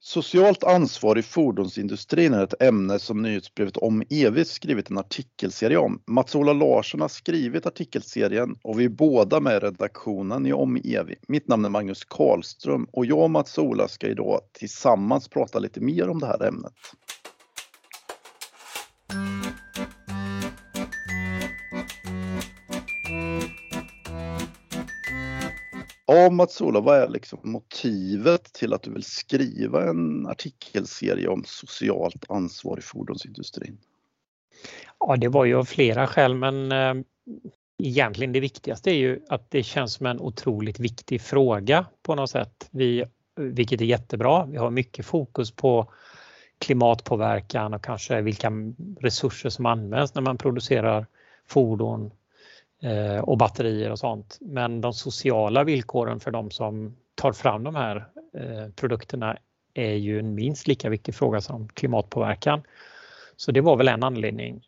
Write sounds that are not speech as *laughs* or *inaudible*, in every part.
Socialt ansvar i fordonsindustrin är ett ämne som nyhetsbrevet om evigt skrivit en artikelserie om. Mats-Ola Larsson har skrivit artikelserien och vi är båda med i redaktionen i Om EV. Mitt namn är Magnus Karlström och jag och Mats-Ola ska idag tillsammans prata lite mer om det här ämnet. Ja, Mats-Ola, vad är liksom motivet till att du vill skriva en artikelserie om socialt ansvar i fordonsindustrin? Ja, det var ju av flera skäl, men eh, egentligen det viktigaste är ju att det känns som en otroligt viktig fråga på något sätt. Vi, vilket är jättebra. Vi har mycket fokus på klimatpåverkan och kanske vilka resurser som används när man producerar fordon Eh, och batterier och sånt. Men de sociala villkoren för de som tar fram de här eh, produkterna är ju en minst lika viktig fråga som klimatpåverkan. Så det var väl en anledning.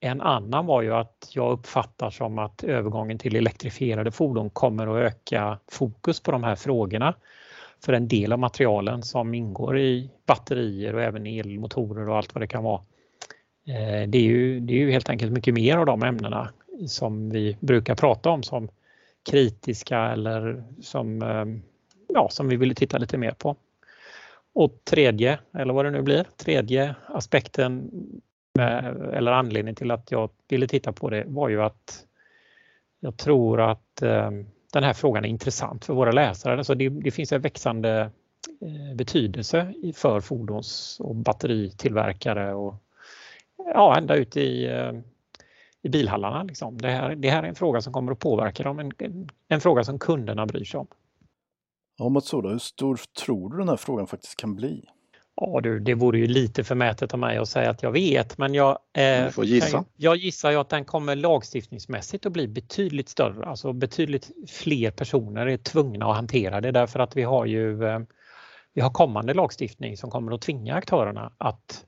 En annan var ju att jag uppfattar som att övergången till elektrifierade fordon kommer att öka fokus på de här frågorna. För en del av materialen som ingår i batterier och även elmotorer och allt vad det kan vara. Eh, det är ju, det är ju helt enkelt mycket mer av de ämnena som vi brukar prata om som kritiska eller som, eh, ja, som vi ville titta lite mer på. Och tredje, eller vad det nu blir, tredje aspekten med, eller anledningen till att jag ville titta på det var ju att jag tror att eh, den här frågan är intressant för våra läsare. Alltså det, det finns en växande eh, betydelse för fordons och batteritillverkare och ja, ända ut i eh, i bilhallarna. Liksom. Det, här, det här är en fråga som kommer att påverka dem, en, en fråga som kunderna bryr sig om. Ja, Matsuda, hur stor tror du den här frågan faktiskt kan bli? Ja du, det vore ju lite förmätet av mig att säga att jag vet, men jag, eh, får gissa. Jag, jag gissar ju att den kommer lagstiftningsmässigt att bli betydligt större, alltså betydligt fler personer är tvungna att hantera det därför att vi har ju eh, vi har kommande lagstiftning som kommer att tvinga aktörerna att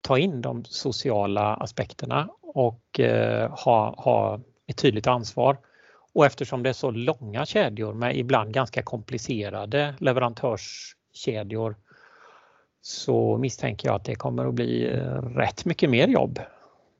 ta in de sociala aspekterna och eh, ha, ha ett tydligt ansvar. Och eftersom det är så långa kedjor med ibland ganska komplicerade leverantörskedjor så misstänker jag att det kommer att bli eh, rätt mycket mer jobb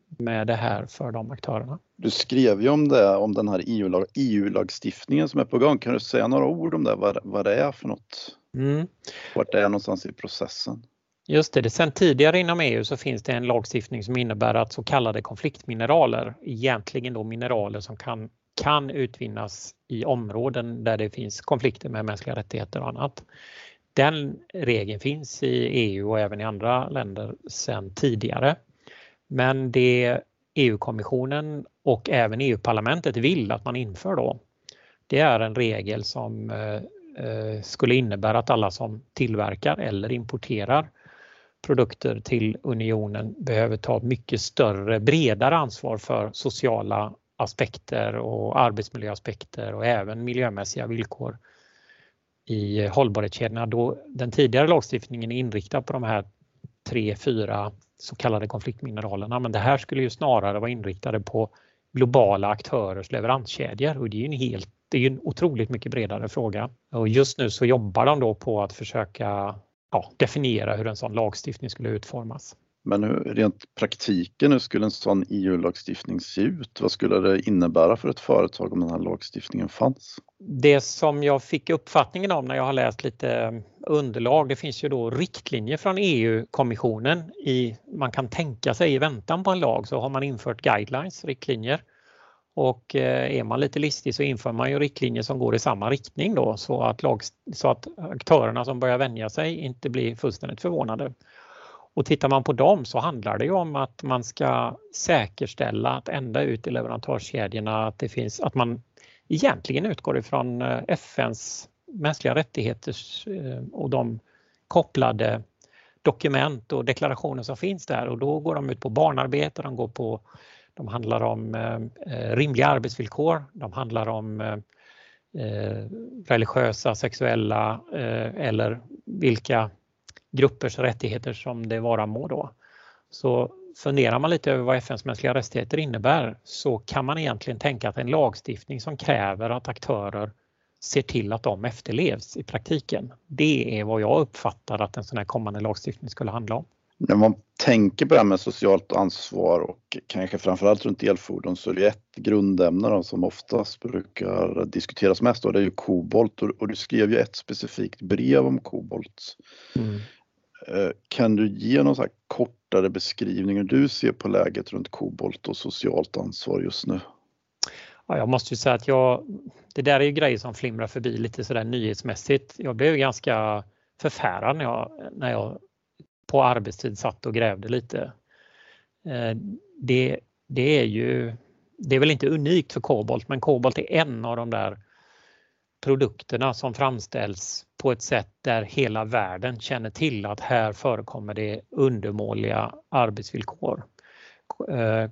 med det här för de aktörerna. Du skrev ju om det, om den här EU-lagstiftningen EU som är på gång. Kan du säga några ord om det, vad, vad det är för något? Mm. Vart det är någonstans i processen? Just det, sen tidigare inom EU så finns det en lagstiftning som innebär att så kallade konfliktmineraler, egentligen då mineraler som kan, kan utvinnas i områden där det finns konflikter med mänskliga rättigheter och annat. Den regeln finns i EU och även i andra länder sedan tidigare. Men det EU-kommissionen och även EU-parlamentet vill att man inför då, det är en regel som eh, eh, skulle innebära att alla som tillverkar eller importerar produkter till unionen behöver ta mycket större, bredare ansvar för sociala aspekter och arbetsmiljöaspekter och även miljömässiga villkor i hållbarhetskedjorna då den tidigare lagstiftningen är inriktad på de här tre, fyra så kallade konfliktmineralerna. Men det här skulle ju snarare vara inriktade på globala aktörers leveranskedjor och det är ju en helt det är en otroligt mycket bredare fråga. Och just nu så jobbar de då på att försöka ja, definiera hur en sån lagstiftning skulle utformas. Men hur, rent praktiken, hur skulle en sån EU-lagstiftning se ut? Vad skulle det innebära för ett företag om den här lagstiftningen fanns? Det som jag fick uppfattningen om när jag har läst lite underlag, det finns ju då riktlinjer från EU-kommissionen i, man kan tänka sig i väntan på en lag så har man infört guidelines, riktlinjer och eh, är man lite listig så inför man ju riktlinjer som går i samma riktning då så att, lag, så att aktörerna som börjar vänja sig inte blir fullständigt förvånade. Och tittar man på dem så handlar det ju om att man ska säkerställa att ända ut i leverantörskedjorna att det finns, att man egentligen utgår ifrån eh, FNs mänskliga rättigheter eh, och de kopplade dokument och deklarationer som finns där och då går de ut på barnarbete, de går på de handlar om eh, eh, rimliga arbetsvillkor, de handlar om eh, eh religiösa, sexuella eh, eller vilka gruppers rättigheter som det vara må då. Så funderar man lite över vad FNs mänskliga rättigheter innebär så kan man egentligen tänka att en lagstiftning som kräver att aktörer ser till att de efterlevs i praktiken. Det är vad jag uppfattar att en sån här kommande lagstiftning skulle handla om. När man tänker på det här med socialt ansvar och kanske framförallt runt elfordon så är det ett grundämne som oftast brukar diskuteras mest och det är ju kobolt och, du skrev ju ett specifikt brev om kobolt. Mm. Eh, kan du ge någon så kortare beskrivning hur du ser på läget runt kobolt och socialt ansvar just nu? Ja, jag måste ju säga att jag, det där är ju grejer som flimrar förbi lite sådär nyhetsmässigt. Jag blev ganska förfärad när jag, när jag på arbetstid satt och grävde lite. Eh, det, det är ju, det är väl inte unikt för kobolt, men kobolt är en av de där produkterna som framställs på ett sätt där hela världen känner till att här förekommer det undermåliga arbetsvillkor. Eh,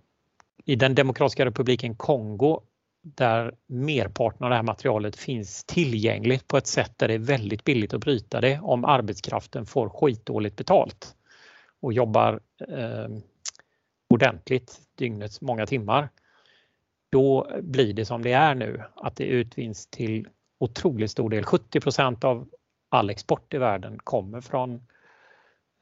I den Demokratiska republiken Kongo där merparten av det här materialet finns tillgängligt på ett sätt där det är väldigt billigt att bryta det om arbetskraften får skitdåligt betalt och jobbar eh, ordentligt dygnets många timmar. Då blir det som det är nu, att det utvinns till otroligt stor del, 70% av all export i världen kommer från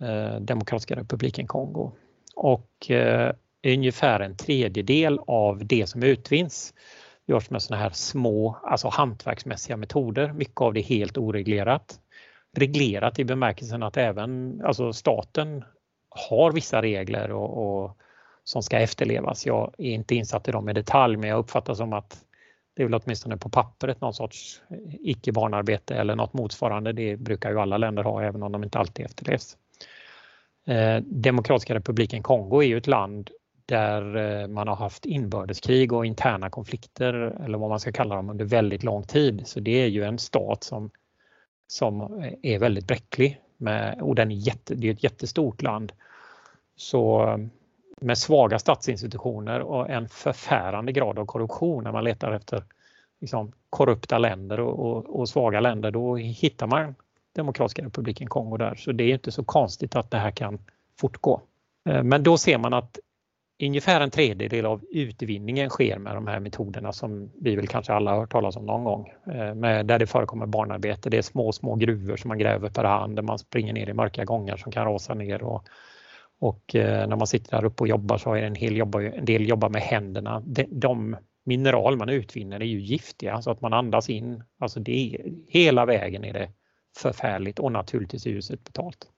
eh, Demokratiska republiken Kongo. Och eh, ungefär en tredjedel av det som utvinns görs med såna här små, alltså hantverksmässiga metoder. Mycket av det är helt oreglerat. Reglerat i bemärkelsen att även alltså staten har vissa regler och, och som ska efterlevas. Jag är inte insatt i dem i detalj men jag uppfattar som att det är väl åtminstone på pappret någon sorts icke-barnarbete eller något motsvarande. Det brukar ju alla länder ha även om de inte alltid efterlevs. Eh, Demokratiska republiken Kongo är ju ett land där eh, man har haft inbördeskrig och interna konflikter eller vad man ska kalla dem under väldigt lång tid. Så det är ju en stat som, som eh, är väldigt bräcklig med, och den är jätte, det är ett jättestort land. Så eh, med svaga statsinstitutioner och en förfärande grad av korruption när man letar efter liksom, korrupta länder och, och, och, svaga länder, då hittar man Demokratiska republiken Kongo där. Så det är inte så konstigt att det här kan fortgå. Men då ser man att ungefär en tredjedel av utvinningen sker med de här metoderna som vi väl kanske alla har hört talas om någon gång. Eh, med, där det förekommer barnarbete. Det är små, små gruvor som man gräver per hand där man springer ner i mörka gångar som kan rasa ner och, och eh, när man sitter där uppe och jobbar så är en, hel jobbar, en del jobbar med händerna. De, de mineral man utvinner är ju giftiga så att man andas in. Alltså det, hela vägen är det förfärligt och naturligtvis uselt betalt.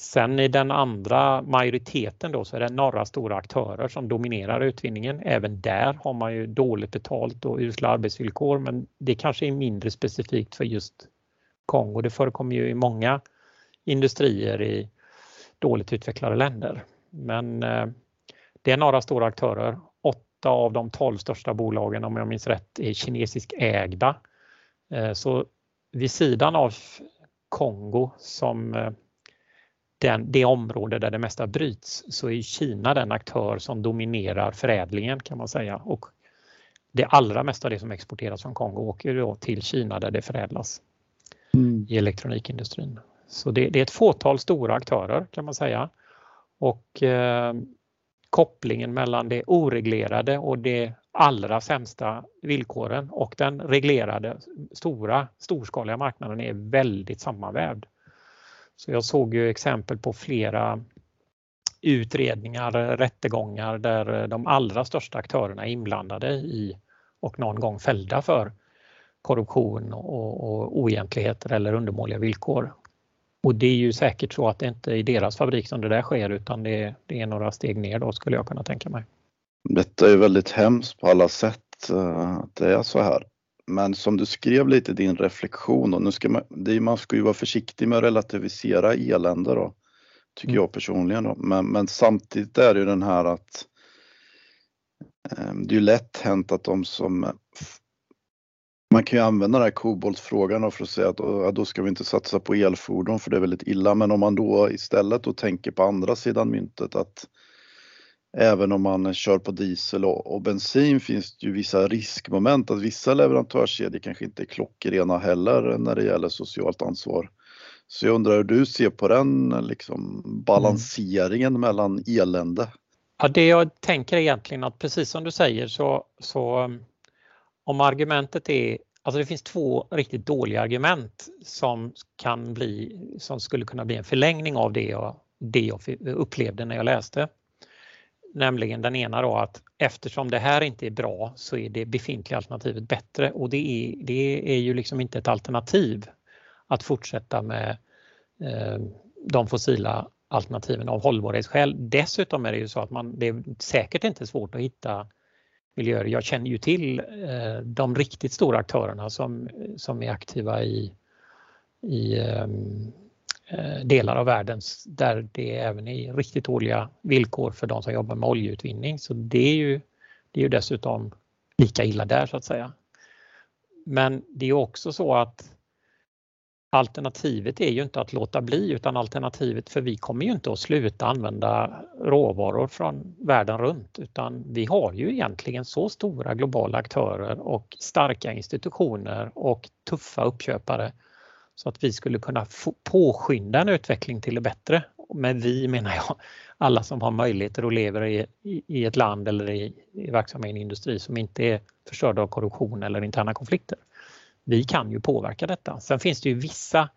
Sen i den andra majoriteten då så är det några stora aktörer som dominerar utvinningen. Även där har man ju dåligt betalt och usla arbetsvillkor men det kanske är mindre specifikt för just Kongo. Det förekommer ju i många industrier i dåligt utvecklade länder. Men eh, det är några stora aktörer. Åtta av de tolv största bolagen om jag minns rätt är kinesiskt ägda. Eh, så vid sidan av Kongo som eh, den, det område där det mesta bryts så är Kina den aktör som dominerar förädlingen kan man säga. Och det allra mesta av det som exporteras från Kongo åker då till Kina där det förädlas mm. i elektronikindustrin. Så det, det, är ett fåtal stora aktörer kan man säga. Och eh, kopplingen mellan det oreglerade och det allra sämsta villkoren och den reglerade stora storskaliga marknaden är väldigt sammanvävd. Så jag såg ju exempel på flera utredningar, rättegångar där de allra största aktörerna är inblandade i och någon gång fällda för korruption och, och oegentligheter eller undermåliga villkor. Och det är ju säkert så att det inte är i deras fabrik som det där sker utan det, det är några steg ner då skulle jag kunna tänka mig. Detta är väldigt hemskt på alla sätt eh, att det är så här. Men som du skrev lite din reflektion, och nu ska man, det, man ska ju vara försiktig med att relativisera elände då, tycker mm. jag personligen. Då. Men, men, samtidigt är det ju den här att eh, det är ju lätt hänt att de som man kan ju använda den här koboltfrågan för att säga att ja, då ska vi inte satsa på elfordon för det är väldigt illa. Men om man då istället då tänker på andra sidan myntet att även om man kör på diesel och, och, bensin finns det ju vissa riskmoment att vissa leverantörskedjor kanske inte är klockrena heller när det gäller socialt ansvar. Så jag undrar hur du ser på den liksom, balanseringen mm. mellan elände? Ja, det jag tänker egentligen att precis som du säger så, så om argumentet är Alltså det finns två riktigt dåliga argument som, kan bli, som skulle kunna bli en förlängning av det jag, det jag upplevde när jag läste. Nämligen den ena då att eftersom det här inte är bra så är det befintliga alternativet bättre och det är, det är ju liksom inte ett alternativ att fortsätta med eh, de fossila alternativen av hållbarhetsskäl. Dessutom är det ju så att man, det är säkert inte svårt att hitta miljöer. Jag känner ju till eh, de riktigt stora aktörerna som, som är aktiva i, i eh, Eh, delar av världen där det även är riktigt dåliga villkor för de som jobbar med oljeutvinning. Så det är ju, det är ju dessutom lika illa där så att säga. Men det är också så att Alternativet är ju inte att låta bli utan alternativet för vi kommer ju inte att sluta använda råvaror från världen runt utan vi har ju egentligen så stora globala aktörer och starka institutioner och tuffa uppköpare så att vi skulle kunna påskynda en utveckling till det bättre. Men vi menar jag alla som har möjligheter och lever i, i ett land eller i, i verksamma i en industri som inte är förstörda av korruption eller interna konflikter vi kan ju påverka detta. Sen finns det ju vissa,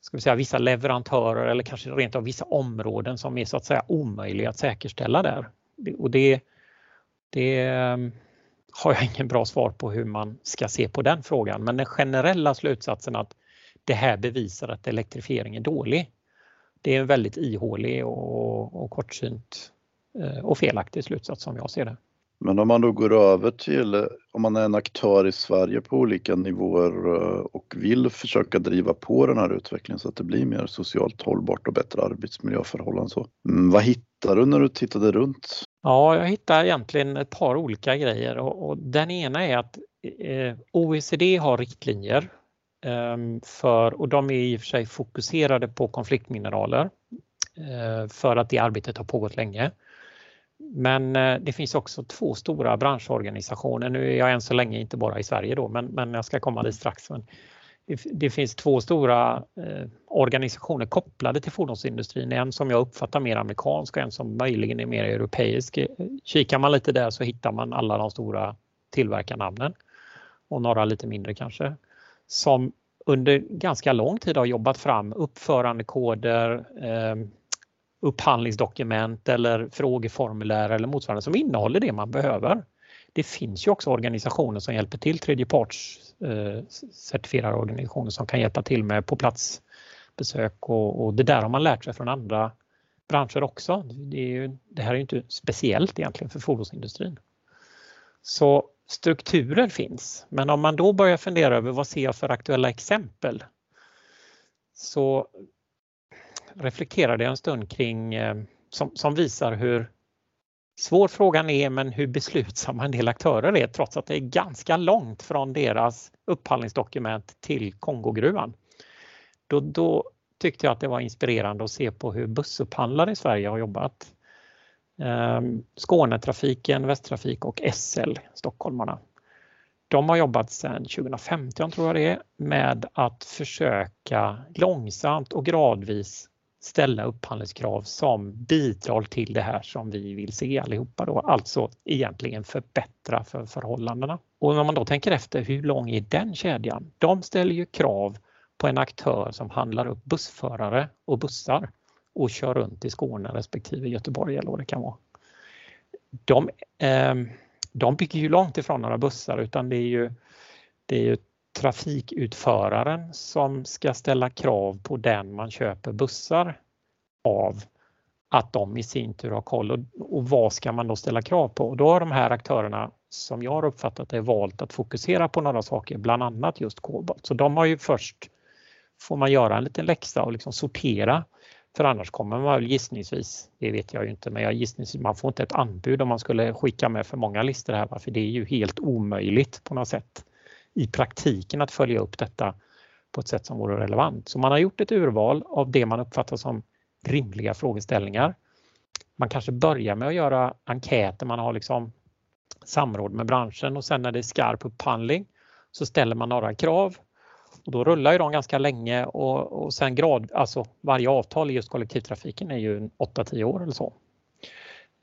ska vi säga, vissa leverantörer eller kanske rent av vissa områden som är så att säga omöjliga att säkerställa där. Och det, det ehm, har jag ingen bra svar på hur man ska se på den frågan. Men den generella slutsatsen att det här bevisar att elektrifiering är dålig. Det är en väldigt ihålig och, och kortsynt eh, och felaktig slutsats som jag ser det. Men om man då går över till, om man är en aktör i Sverige på olika nivåer eh, och vill försöka driva på den här utvecklingen så att det blir mer socialt hållbart och bättre arbetsmiljöförhållanden. Så, mm, vad hittar du när du tittade runt? Ja, jag hittar egentligen ett par olika grejer och, och den ena är att eh, OECD har riktlinjer Ehm, för, och de är i och för sig fokuserade på konfliktmineraler eh, för att det arbetet har pågått länge. Men eh, det finns också två stora branschorganisationer. Nu är jag än så länge inte bara i Sverige då, men, men jag ska komma dit strax. Men det, det finns två stora eh, organisationer kopplade till fordonsindustrin. En som jag uppfattar mer amerikansk och en som möjligen är mer europeisk. Kikar man lite där så hittar man alla de stora tillverkarnamnen och några lite mindre kanske. Som under ganska lång tid har jobbat fram uppförandekoder, eh, upphandlingsdokument eller frågeformulär eller motsvarande som innehåller det man behöver. Det finns ju också organisationer som hjälper till, tredjepartscertifierade eh, organisationer som kan hjälpa till med på plats besök och, och, det där har man lärt sig från andra branscher också. Det, ju, det här är ju inte speciellt egentligen för fordonsindustrin. Så strukturer finns, men om man då börjar fundera över vad ser jag för aktuella exempel? Så reflekterade jag en stund kring eh, som, som visar hur svår frågan är men hur beslutsamma en del aktörer är trots att det är ganska långt från deras upphandlingsdokument till Kongogruvan. Då, då tyckte jag att det var inspirerande att se på hur bussupphandlare i Sverige har jobbat. Ehm, Skånetrafiken, Västtrafik och SL, stockholmarna. De har jobbat sedan 2015 tror jag det är med att försöka långsamt och gradvis ställa upphandlingskrav som bidrar till det här som vi vill se allihopa då, alltså egentligen förbättra för förhållandena. Och när man då tänker efter, hur lång är den kedjan? De ställer ju krav på en aktör som handlar upp bussförare och bussar och kör runt i Skåne respektive Göteborg eller vad det kan vara. De, eh, de bygger ju långt ifrån några bussar utan det är ju, det är ju trafikutföraren som ska ställa krav på den man köper bussar av att de i sin tur har koll och, och vad ska man då ställa krav på? Och då har de här aktörerna som jag har uppfattat det valt att fokusera på några saker, bland annat just kobolt. Så de har ju först, får man göra en liten läxa och liksom sortera för annars kommer man väl gissningsvis, det vet jag ju inte, men jag gissningsvis, man får inte ett anbud om man skulle skicka med för många listor här, för det är ju helt omöjligt på något sätt i praktiken att följa upp detta på ett sätt som vore relevant. Så man har gjort ett urval av det man uppfattar som rimliga frågeställningar. Man kanske börjar med att göra enkäter, man har liksom samråd med branschen och sen när det är skarp upphandling så ställer man några krav och då rullar ju de ganska länge och, och sen grad, alltså varje avtal i just kollektivtrafiken är ju 8-10 år eller så.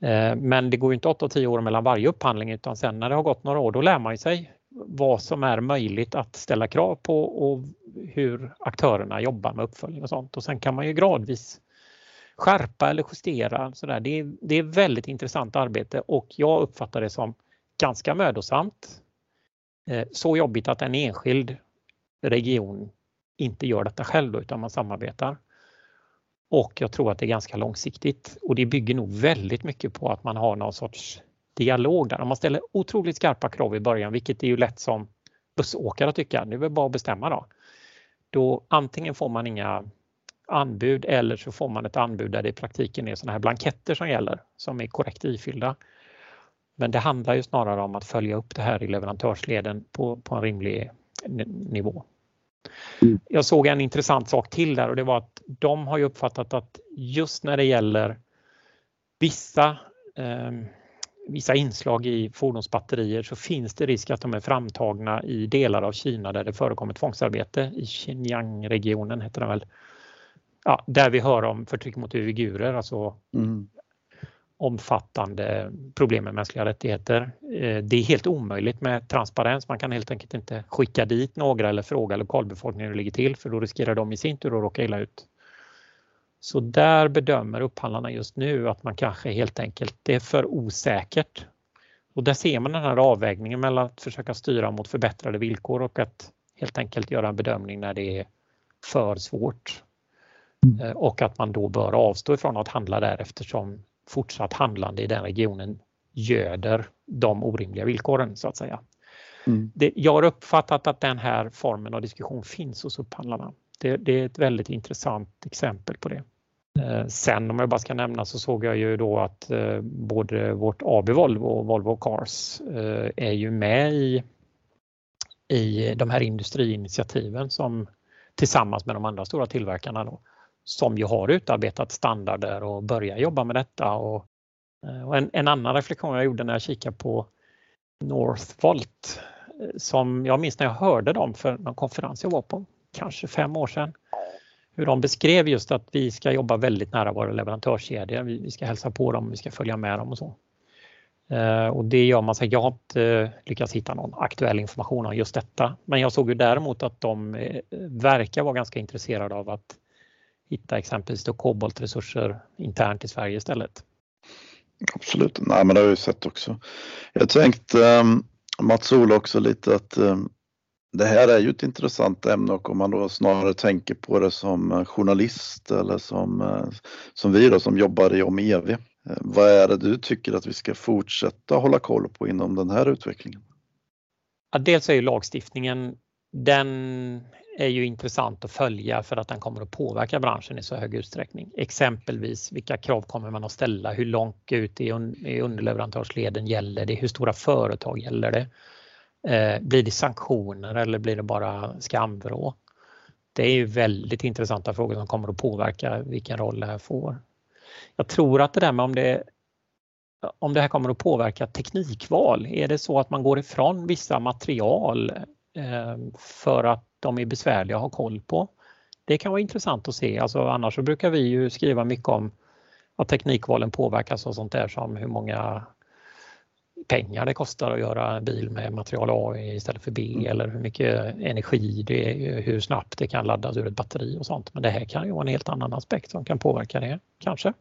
Eh, men det går inte 8-10 år mellan varje upphandling utan sen när det har gått några år då lär man sig vad som är möjligt att ställa krav på och hur aktörerna jobbar med uppföljning och sånt. Och sen kan man ju gradvis skärpa eller justera. Sådär. Det, är, det är väldigt intressant arbete och jag uppfattar det som ganska mödosamt. Eh, så jobbigt att en enskild region inte gör detta själv då, utan man samarbetar. Och jag tror att det är ganska långsiktigt och det bygger nog väldigt mycket på att man har någon sorts dialog där. Om man ställer otroligt skarpa krav i början, vilket är ju lätt som bussåkare att tycka, nu är det bara att bestämma då. Då antingen får man inga anbud eller så får man ett anbud där det i praktiken är sådana här blanketter som gäller, som är korrekt ifyllda. Men det handlar ju snarare om att följa upp det här i leverantörsleden på, på en rimlig nivå. Mm. Jag såg en intressant sak till där och det var att de har ju uppfattat att just när det gäller vissa eh, vissa inslag i fordonsbatterier så finns det risk att de är framtagna i delar av Kina där det förekommer tvångsarbete, i Xinjiang-regionen heter det väl. Ja, där vi hör om förtryck mot uigurer, alltså mm. Omfattande problem med mänskliga rättigheter. Eh, det är helt omöjligt med transparens. Man kan helt enkelt inte skicka dit några eller fråga lokalbefolkningen hur det ligger till för då riskerar de i sin tur att råka illa ut. Så där bedömer upphandlarna just nu att man kanske helt enkelt, det är för osäkert. Och där ser man den här avvägningen mellan att försöka styra mot förbättrade villkor och att helt enkelt göra en bedömning när det är för svårt. Mm. Eh, och att man då bör avstå ifrån att handla där eftersom fortsatt handlande i den regionen göder de orimliga villkoren så att säga. Mm. Det, jag har uppfattat att den här formen av diskussion finns hos upphandlarna. Det, det, är ett väldigt intressant exempel på det. Eh, sen om jag bara ska nämna så såg jag ju då att eh, både vårt AB Volvo och Volvo Cars eh, är ju med i, i de här industriinitiativen som tillsammans med de andra stora tillverkarna då, som ju har utarbetat standarder och börjat jobba med detta. Och, eh, och en, en, annan reflektion jag gjorde när jag kikade på Northvolt eh, som jag minns när jag hörde dem för någon konferens jag var på kanske fem år sedan. Hur de beskrev just att vi ska jobba väldigt nära våra leverantörskedjor. Vi, ska hälsa på dem, vi ska följa med dem och så. Eh, och det gör man så jag har inte lyckats hitta någon aktuell information om just detta. Men jag såg ju däremot att de verkar vara ganska intresserade av att hitta exempelvis då koboltresurser internt i Sverige istället. Absolut, Nej, men det har jag ju sett också. Jag tänkte um, Mats-Ola också lite att um, det här är ju ett intressant ämne och om man då snarare tänker på det som eh, journalist eller som, eh, som vi då som jobbar i OmEV. Eh, vad är det du tycker att vi ska fortsätta hålla koll på inom den här utvecklingen? Ja, dels är ju lagstiftningen, den är ju intressant att följa för att den kommer att påverka branschen i så hög utsträckning. Exempelvis vilka krav kommer man att ställa? Hur långt ut i underleverantörsleden gäller det? Hur stora företag gäller det? Eh, blir det sanktioner eller blir det bara skamvrå? Det är ju väldigt intressanta frågor som kommer att påverka vilken roll det här får. Jag tror att det där med om det, om det här kommer att påverka teknikval, är det så att man går ifrån vissa material eh, för att de är besvärliga att ha koll på? Det kan vara intressant att se. Alltså, annars så brukar vi ju skriva mycket om att teknikvalen påverkas av sånt där som hur många pengar det kostar att göra en bil med material A istället för B mm. eller hur mycket energi det är, hur snabbt det kan laddas ur ett batteri och sånt. Men det här kan ju vara en helt annan aspekt som kan påverka det kanske.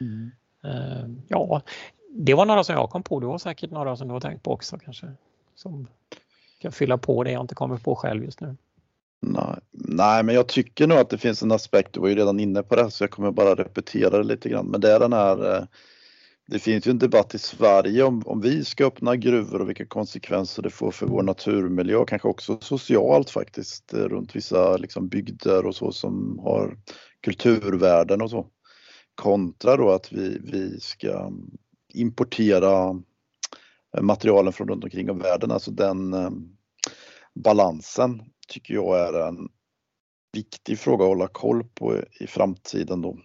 Mm. Uh, ja, det var några som jag kom på. Det var säkert några som du har tänkt på också kanske. Som kan fylla på det jag inte kommer på själv just nu. Nej, nej, men jag tycker nog att det finns en aspekt, du var ju redan inne på det så jag kommer bara repetera det lite grann, men det är den här eh, det finns ju en debatt i Sverige om, om vi ska öppna gruvor och vilka konsekvenser det får för vår naturmiljö och kanske också socialt faktiskt eh, runt vissa liksom, bygder och så som har kulturvärden och så. Kontra då att vi, vi ska importera materialen från runt omkring av världen, alltså den eh, balansen tycker jag är en viktig fråga att hålla koll på i framtiden då.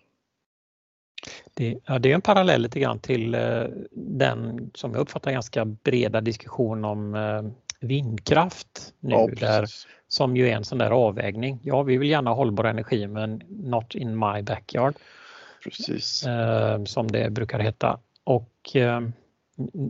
Det, ja, det är en parallell lite grann till eh, den som jag uppfattar ganska breda diskussion om eh, vindkraft nu ja, där, som ju är en sån där avvägning. Ja, vi vill gärna ha hållbar energi men not in my backyard. Precis. Som det brukar heta. Och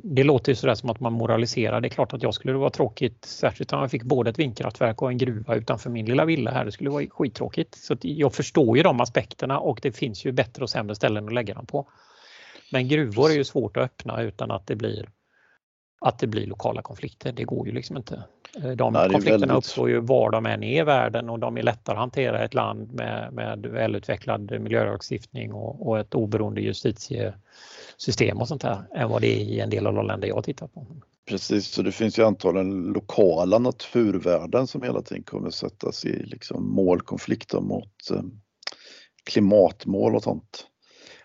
det låter ju sådär som att man moraliserar. Det är klart att jag skulle vara tråkigt, särskilt om jag fick både ett vindkraftverk och en gruva utanför min lilla villa här. Det skulle vara skittråkigt. Så jag förstår ju de aspekterna och det finns ju bättre och sämre ställen att lägga dem på. Men gruvor är ju svårt att öppna utan att det blir att det blir lokala konflikter. Det går ju liksom inte. Eh, de Nej, konflikterna väldigt... uppstår ju var de än är i världen och de är lättare att hantera i ett land med, med välutvecklad miljölagstiftning och, och ett oberoende justitiesystem och sånt där än vad det är i en del av de länder jag tittar på. Precis, så det finns ju antagligen lokala naturvärden som hela tiden kommer sättas i liksom målkonflikter mot eh, klimatmål och sånt.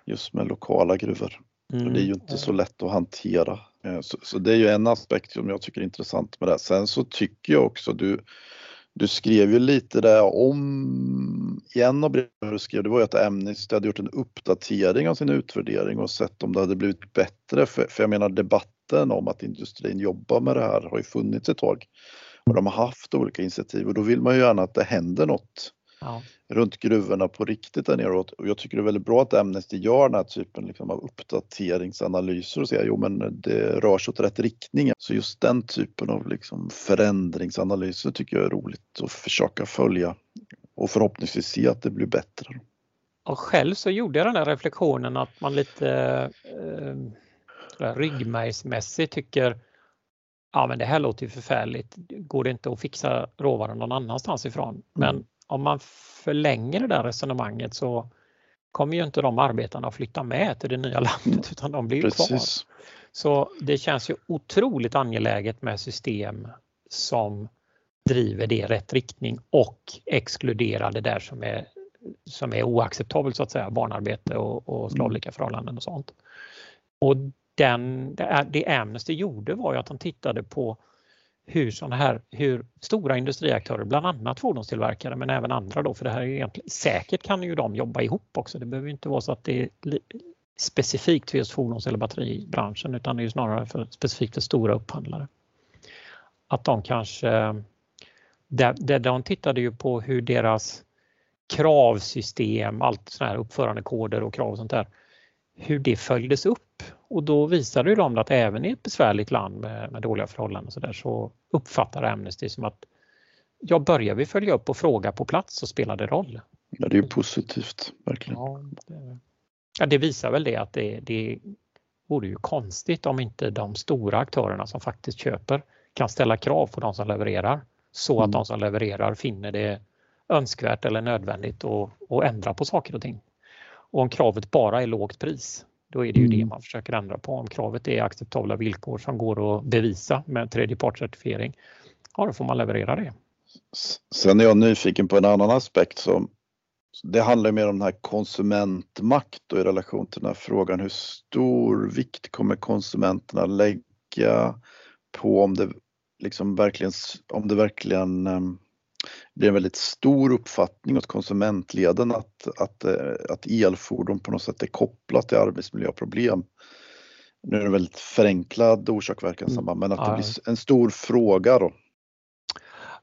Just med lokala gruvor. Mm. det är ju inte så lätt att hantera. Eh, så, så, det är ju en aspekt som jag tycker är intressant med det. Sen så tycker jag också du du skrev ju lite där om, i en av breven du skrev, det var ju att Amnesty hade gjort en uppdatering av sin utvärdering och sett om det hade blivit bättre. För, för jag menar debatten om att industrin jobbar med det här har ju funnits ett tag. Och de har haft olika initiativ och då vill man ju gärna att det händer något ja. runt gruvorna på riktigt där nere. Och jag tycker det är väldigt bra att Amnesty gör den här typen liksom av uppdateringsanalyser och säger jo men det rör sig åt rätt riktning. Så just den typen av liksom förändringsanalyser tycker jag är roligt att försöka följa och förhoppningsvis se att det blir bättre. Och själv så gjorde jag den här reflektionen att man lite eh, ryggmärgsmässigt tycker ja men det här låter ju förfärligt. Går det inte att fixa råvaran någon annanstans ifrån? Men mm om man förlänger det där resonemanget så kommer ju inte de arbetarna att flytta med till det nya landet utan de blir ju kvar. Så det känns ju otroligt angeläget med system som driver det i rätt riktning och exkluderar det där som är, som är oacceptabelt så att säga, barnarbete och, och slavlika förhållanden och sånt. Och den, det Amnesty gjorde var ju att han tittade på hur sådana här, hur stora industriaktörer, bland annat fordonstillverkare men även andra då, för det här är egentligen, säkert kan ju de jobba ihop också. Det behöver inte vara så att det är specifikt för just fordons eller batteribranschen utan det är snarare för, specifikt för stora upphandlare. Att de kanske, där, där de tittade ju på hur deras kravsystem, allt sådana här uppförandekoder och krav och sånt där, hur det följdes upp. Och då visade de att även i ett besvärligt land med, med dåliga förhållanden så, där, så uppfattar Amnesty som att ja, börjar vi följa upp och fråga på plats så spelar det roll. Ja, det är positivt, verkligen. Ja, det, ja, det visar väl det att det, det vore ju konstigt om inte de stora aktörerna som faktiskt köper kan ställa krav på de som levererar så att mm. de som levererar finner det önskvärt eller nödvändigt att, att ändra på saker och ting. Och om kravet bara är lågt pris, då är det ju mm. det man försöker ändra på. Om kravet är acceptabla villkor som går att bevisa med tredjepartscertifiering, ja då får man leverera det. Sen är jag nyfiken på en annan aspekt som det handlar mer om den här konsumentmakt och i relation till den här frågan hur stor vikt kommer konsumenterna lägga på om det liksom verkligen, om det verkligen um, blir en väldigt stor uppfattning hos konsumentleden att, att, eh, att elfordon på något sätt är kopplat till arbetsmiljöproblem. Nu är det en väldigt förenklad orsak verkanssamband men att det blir en stor fråga då.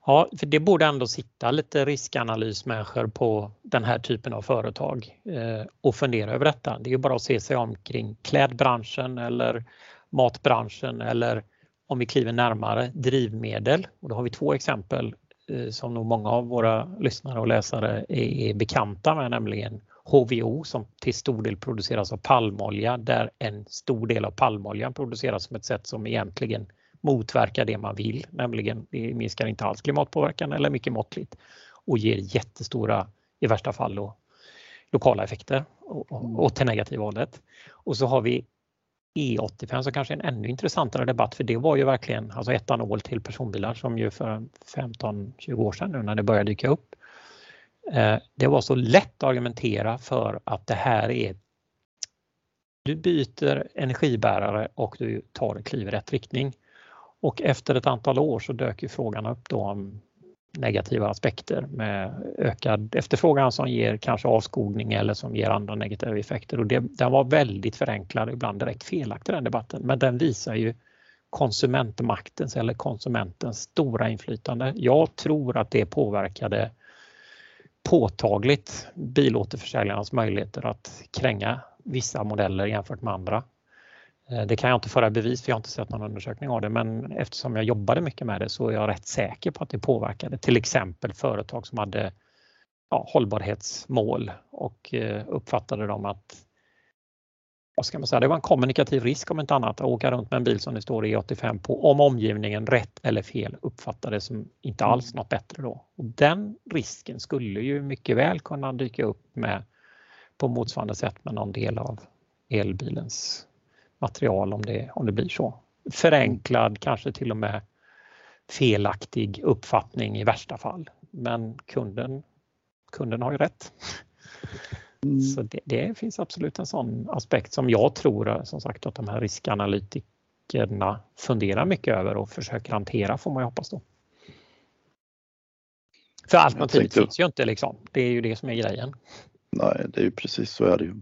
Ja, för det borde ändå sitta lite riskanalysmänniskor på den här typen av företag eh, och fundera över detta. Det är ju bara att se sig omkring klädbranschen eller matbranschen eller om vi kliver närmare drivmedel. Och då har vi två exempel Eh, som nog många av våra lyssnare och läsare är, bekanta med, nämligen HVO som till stor del produceras av palmolja där en stor del av palmoljan produceras som ett sätt som egentligen motverkar det man vill, nämligen det minskar inte alls klimatpåverkan eller mycket måttligt och ger jättestora, i värsta fall, då, lokala effekter åt det negativa hållet. Och så har vi E85 som kanske är en ännu intressantare debatt för det var ju verkligen alltså etanol till personbilar som ju för 15-20 år sedan nu när det började dyka upp. Eh, det var så lätt att argumentera för att det här är du byter energibärare och du tar ett kliv i rätt riktning. Och efter ett antal år så dök ju frågan upp då om negativa aspekter med ökad efterfrågan som ger kanske avskogning eller som ger andra negativa effekter. Och det, den var väldigt förenklad och ibland direkt felaktig den debatten. Men den visar ju konsumentmaktens eller konsumentens stora inflytande. Jag tror att det påverkade påtagligt bilåterförsäljarnas möjligheter att kränga vissa modeller jämfört med andra. Eh, det kan jag inte föra bevis för jag har inte sett någon undersökning av det men eftersom jag jobbade mycket med det så är jag rätt säker på att det påverkade till exempel företag som hade ja, hållbarhetsmål och eh, uppfattade dem att vad ska man säga, det var en kommunikativ risk om inte annat att åka runt med en bil som det står E85 på om omgivningen rätt eller fel uppfattade det som inte alls mm. något bättre då. Och den risken skulle ju mycket väl kunna dyka upp med på motsvarande sätt med någon del av elbilens material om det, om det blir så. Förenklad, kanske till och med felaktig uppfattning i värsta fall. Men kunden, kunden har ju rätt. Mm. Så det, det, finns absolut en sån aspekt som jag tror som sagt att de här riskanalytikerna funderar mycket över och försöker hantera får man ju hoppas då. För alternativet tänkte... finns ju inte liksom. Det är ju det som är grejen. Nej, det är ju precis så är det ju.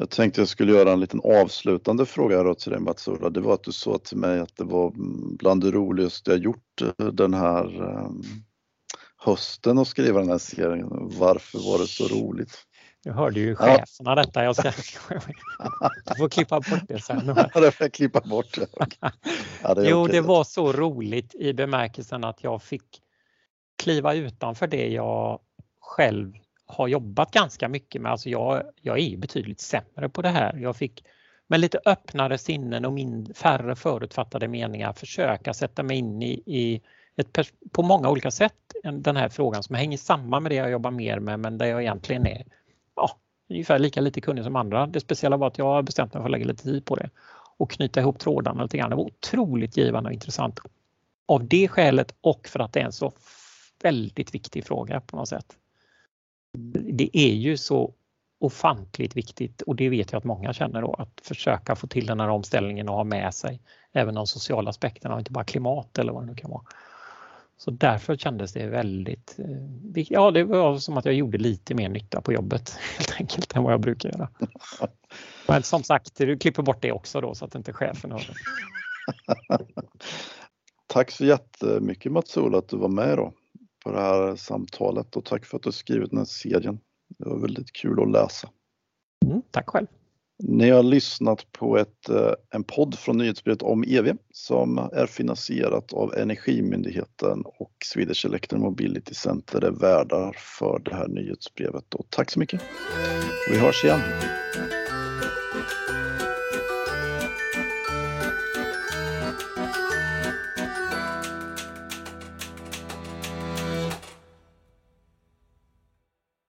Jag tänkte jag skulle göra en liten avslutande fråga här till dig Mats-Ola. Det var att du sa till mig att det var bland det roligaste jag gjort eh, den här um, hösten att skriva den här serien. Varför var det så roligt? Nu hörde ju cheferna ja. detta. Jag ska... Du får klippa bort det sen. *laughs* Ja, det får jag klippa bort. Det. Ja, det jo, det var så roligt i bemärkelsen att jag fick kliva utanför det jag själv har jobbat ganska mycket med. Alltså jag, jag är betydligt sämre på det här. Jag fick med lite öppnare sinnen och min, färre förutfattade meningar försöka sätta mig in i, i ett, på många olika sätt den här frågan som hänger samman med det jag jobbar mer med men där jag egentligen är ja, ungefär lika lite kunnig som andra. Det speciella var att jag har bestämt mig för att lägga lite tid på det och knyta ihop trådarna lite grann. Det var otroligt givande och intressant av det skälet och för att det är en så väldigt viktig fråga på något sätt. Det är ju så ofantligt viktigt och det vet jag att många känner då att försöka få till den här omställningen och ha med sig även de sociala aspekterna och inte bara klimat eller vad det nu kan vara. Så därför kändes det väldigt, eh, ja det var som att jag gjorde lite mer nytta på jobbet *laughs* helt enkelt än vad jag brukar göra. Men som sagt, du klipper bort det också då så att inte chefen hör det. *laughs* Tack så jättemycket Mats-Ola att du var med då på det här samtalet och tack för att du skrivit den här serien. Det var väldigt kul att läsa. Mm, tack själv. Ni har lyssnat på ett, eh, en podd från nyhetsbrevet om EV som är finansierat av Energimyndigheten och Swedish Electromobility Center är värdar för det här nyhetsbrevet. Och tack så mycket! Vi hörs igen!